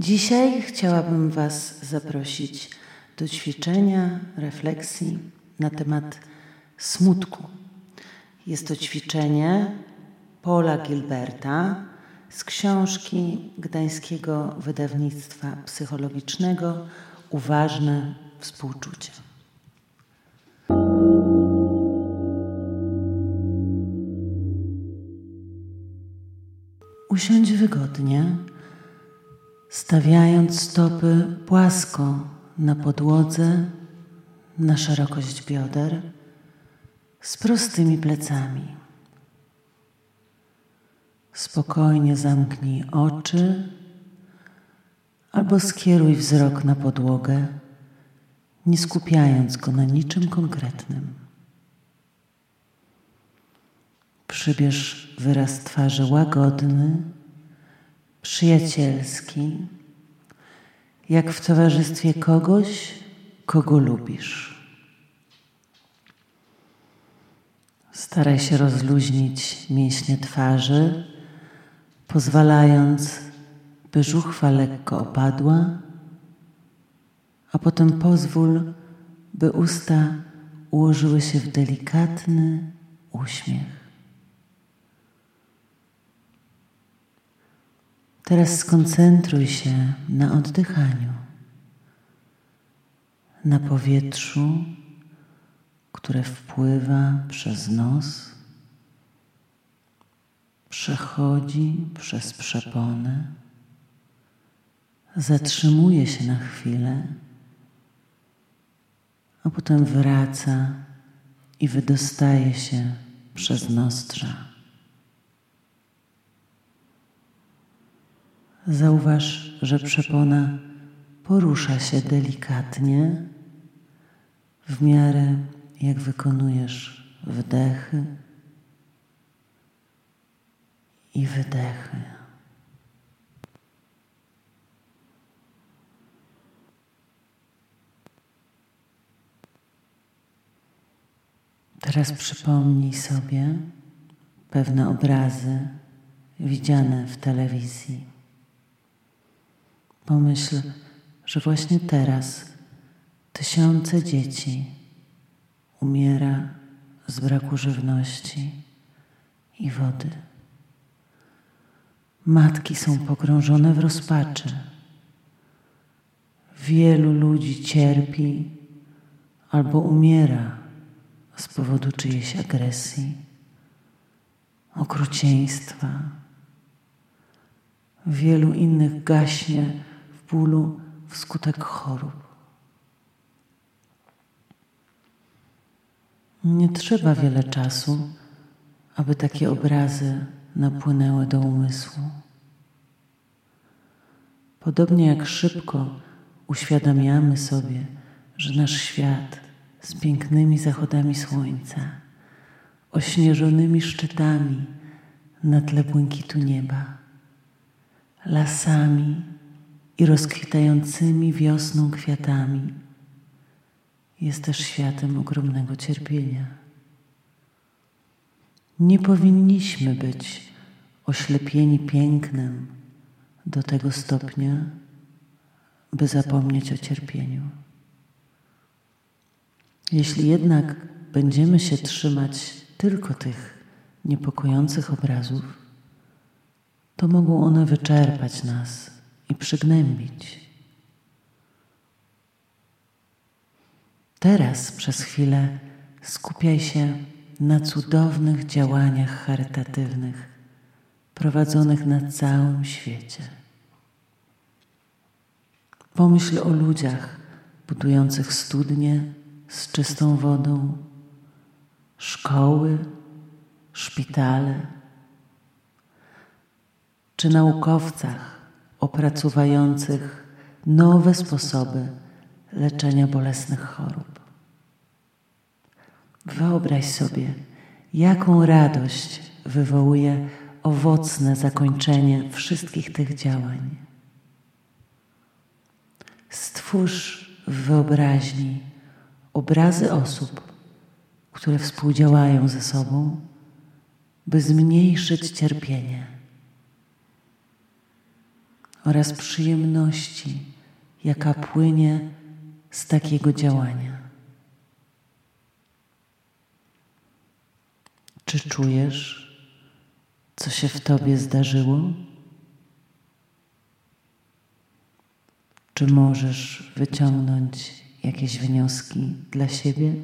Dzisiaj chciałabym Was zaprosić do ćwiczenia, refleksji na temat smutku. Jest to ćwiczenie Paula Gilberta z książki gdańskiego wydawnictwa psychologicznego Uważne współczucie. Usiądź wygodnie, stawiając stopy płasko na podłodze, na szerokość bioder, z prostymi plecami. Spokojnie zamknij oczy albo skieruj wzrok na podłogę, nie skupiając go na niczym konkretnym. Przybierz wyraz twarzy łagodny, przyjacielski, jak w towarzystwie kogoś, kogo lubisz. Staraj się rozluźnić mięśnie twarzy, pozwalając, by żuchwa lekko opadła, a potem pozwól, by usta ułożyły się w delikatny uśmiech. Teraz skoncentruj się na oddychaniu, na powietrzu, które wpływa przez nos, przechodzi przez przeponę, zatrzymuje się na chwilę, a potem wraca i wydostaje się przez nozdrza. Zauważ, że przepona porusza się delikatnie w miarę jak wykonujesz wdechy i wydechy. Teraz przypomnij sobie pewne obrazy widziane w telewizji. Pomyśl, że właśnie teraz tysiące dzieci umiera z braku żywności i wody. Matki są pogrążone w rozpaczy. Wielu ludzi cierpi albo umiera z powodu czyjejś agresji, okrucieństwa. Wielu innych gaśnie bólu wskutek chorób. Nie trzeba wiele czasu, aby takie obrazy napłynęły do umysłu. Podobnie jak szybko uświadamiamy sobie, że nasz świat z pięknymi zachodami słońca, ośnieżonymi szczytami na tle błękitu nieba, lasami, i rozkwitającymi wiosną kwiatami jest też światem ogromnego cierpienia. Nie powinniśmy być oślepieni pięknem do tego stopnia, by zapomnieć o cierpieniu. Jeśli jednak będziemy się trzymać tylko tych niepokojących obrazów, to mogą one wyczerpać nas i przygnębić. Teraz przez chwilę skupiaj się na cudownych działaniach charytatywnych prowadzonych na całym świecie. Pomyśl o ludziach budujących studnie z czystą wodą, szkoły, szpitale, czy naukowcach opracuwających nowe sposoby leczenia bolesnych chorób. Wyobraź sobie, jaką radość wywołuje owocne zakończenie wszystkich tych działań. Stwórz w wyobraźni obrazy osób, które współdziałają ze sobą, by zmniejszyć cierpienie oraz przyjemności, jaka płynie z takiego działania. Czy czujesz, co się w tobie zdarzyło? Czy możesz wyciągnąć jakieś wnioski dla siebie?